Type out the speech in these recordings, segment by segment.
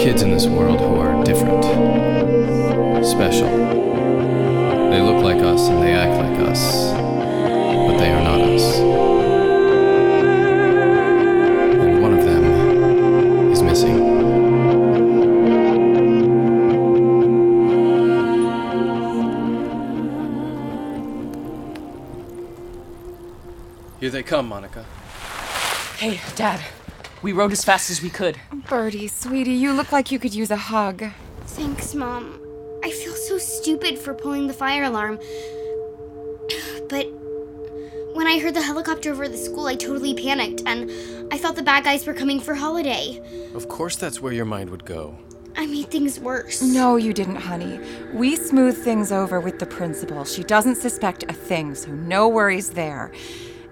kids in this world who are different, special. They look like us and they act like us, but they are not us. And one of them is missing. Here they come, Monica. Hey, Dad. We rode as fast as we could. Birdie, sweetie, you look like you could use a hug. Thanks, Mom. I feel so stupid for pulling the fire alarm. But when I heard the helicopter over the school, I totally panicked and I thought the bad guys were coming for holiday. Of course, that's where your mind would go. I made things worse. No, you didn't, honey. We smoothed things over with the principal. She doesn't suspect a thing, so no worries there.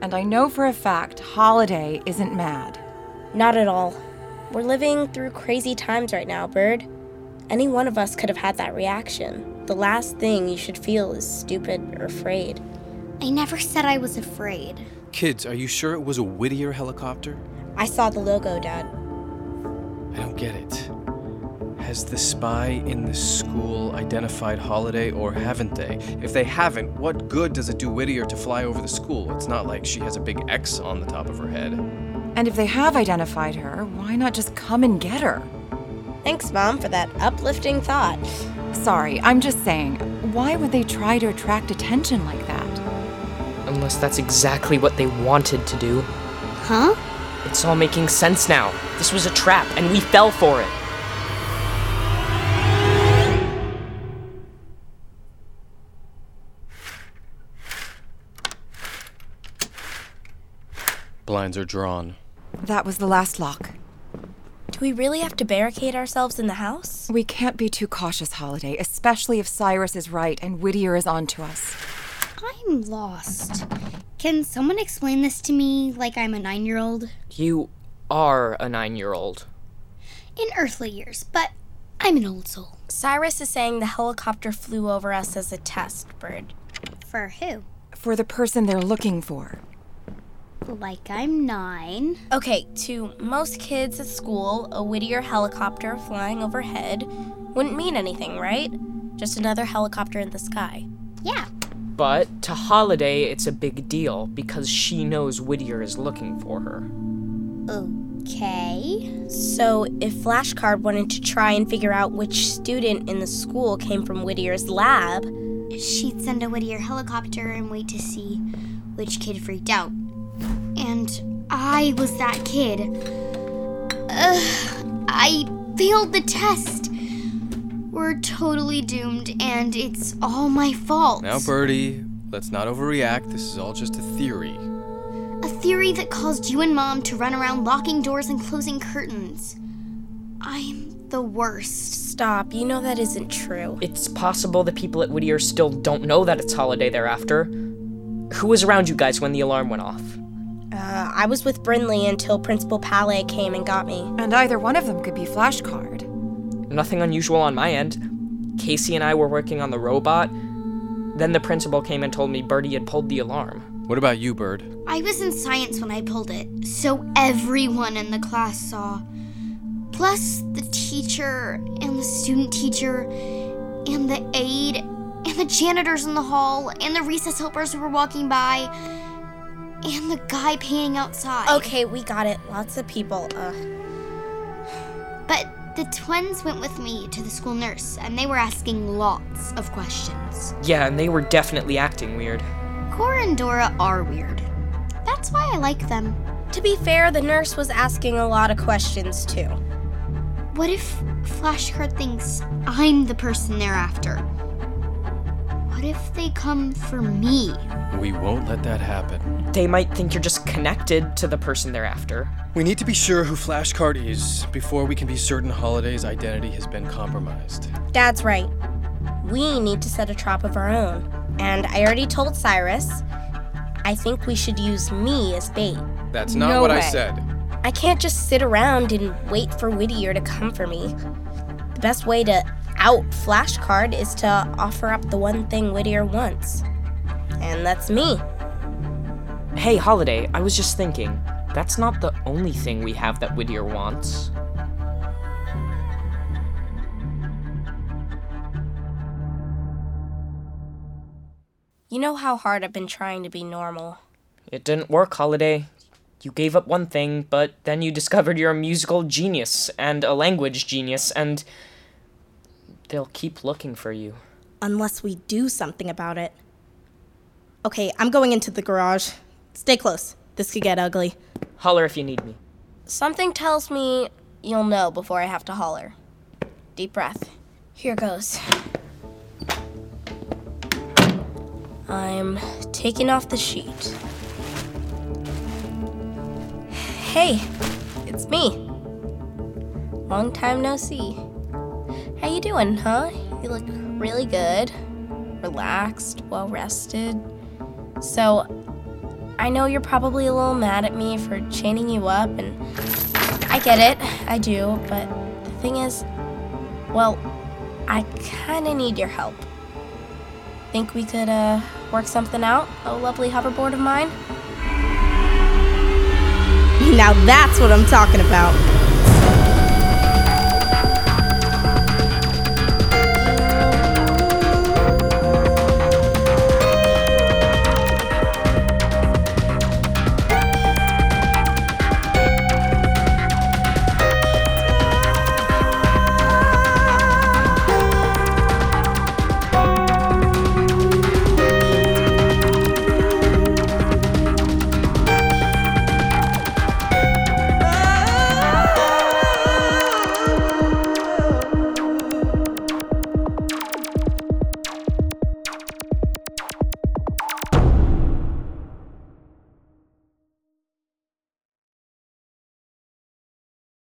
And I know for a fact Holiday isn't mad. Not at all. We're living through crazy times right now, Bird. Any one of us could have had that reaction. The last thing you should feel is stupid or afraid. I never said I was afraid. Kids, are you sure it was a Whittier helicopter? I saw the logo, Dad. I don't get it. Has the spy in the school identified Holiday or haven't they? If they haven't, what good does it do Whittier to fly over the school? It's not like she has a big X on the top of her head. And if they have identified her, why not just come and get her? Thanks, Mom, for that uplifting thought. Sorry, I'm just saying, why would they try to attract attention like that? Unless that's exactly what they wanted to do. Huh? It's all making sense now. This was a trap, and we fell for it. Blinds are drawn. That was the last lock. Do we really have to barricade ourselves in the house? We can't be too cautious, Holiday, especially if Cyrus is right and Whittier is on to us. I'm lost. Can someone explain this to me like I'm a nine year old? You are a nine year old. In earthly years, but I'm an old soul. Cyrus is saying the helicopter flew over us as a test, Bird. For who? For the person they're looking for. Like I'm nine. Okay, to most kids at school, a Whittier helicopter flying overhead wouldn't mean anything, right? Just another helicopter in the sky. Yeah. But to Holiday, it's a big deal because she knows Whittier is looking for her. Okay. So, if Flashcard wanted to try and figure out which student in the school came from Whittier's lab, She'd send a Whittier helicopter and wait to see which kid freaked out. And I was that kid. Ugh, I failed the test. We're totally doomed, and it's all my fault. Now, Birdie, let's not overreact. This is all just a theory. A theory that caused you and Mom to run around locking doors and closing curtains. I'm the worst. stop. You know that isn't true. It's possible the people at Whittier still don't know that it's Holiday they're after. Who was around you guys when the alarm went off? Uh, I was with Brinley until Principal Palais came and got me. And either one of them could be Flashcard. Nothing unusual on my end. Casey and I were working on the robot. Then the principal came and told me Birdie had pulled the alarm. What about you, Bird? I was in science when I pulled it, so everyone in the class saw. Plus, the teacher and the student teacher and the aide and the janitors in the hall and the recess helpers who were walking by and the guy painting outside. Okay, we got it. Lots of people. Uh, But the twins went with me to the school nurse and they were asking lots of questions. Yeah, and they were definitely acting weird. Cora and Dora are weird. That's why I like them. to be fair, the nurse was asking a lot of questions too. What if Flashcard thinks I'm the person they're after? What if they come for me? We won't let that happen. They might think you're just connected to the person they're after. We need to be sure who Flashcard is before we can be certain Holiday's identity has been compromised. Dad's right. We need to set a trap of our own. And I already told Cyrus, I think we should use me as bait. That's not No what I said. I can't just sit around and wait for Whittier to come for me. The best way to out flashcard is to offer up the one thing Whittier wants. And that's me. Hey, Holiday, I was just thinking, that's not the only thing we have that Whittier wants. You know how hard I've been trying to be normal. It didn't work, Holiday. You gave up one thing, but then you discovered you're a musical genius and a language genius, and they'll keep looking for you. Unless we do something about it. Okay, I'm going into the garage. Stay close. This could get ugly. Holler if you need me. Something tells me you'll know before I have to holler. Deep breath. Here goes. I'm taking off the sheet. Hey, it's me. Long time no see. How you doing, huh? You look really good. Relaxed, well rested. So, I know you're probably a little mad at me for chaining you up, and I get it, I do, but the thing is, well, I kinda need your help. Think we could, uh, work something out, a lovely hoverboard of mine? Now that's what I'm talking about.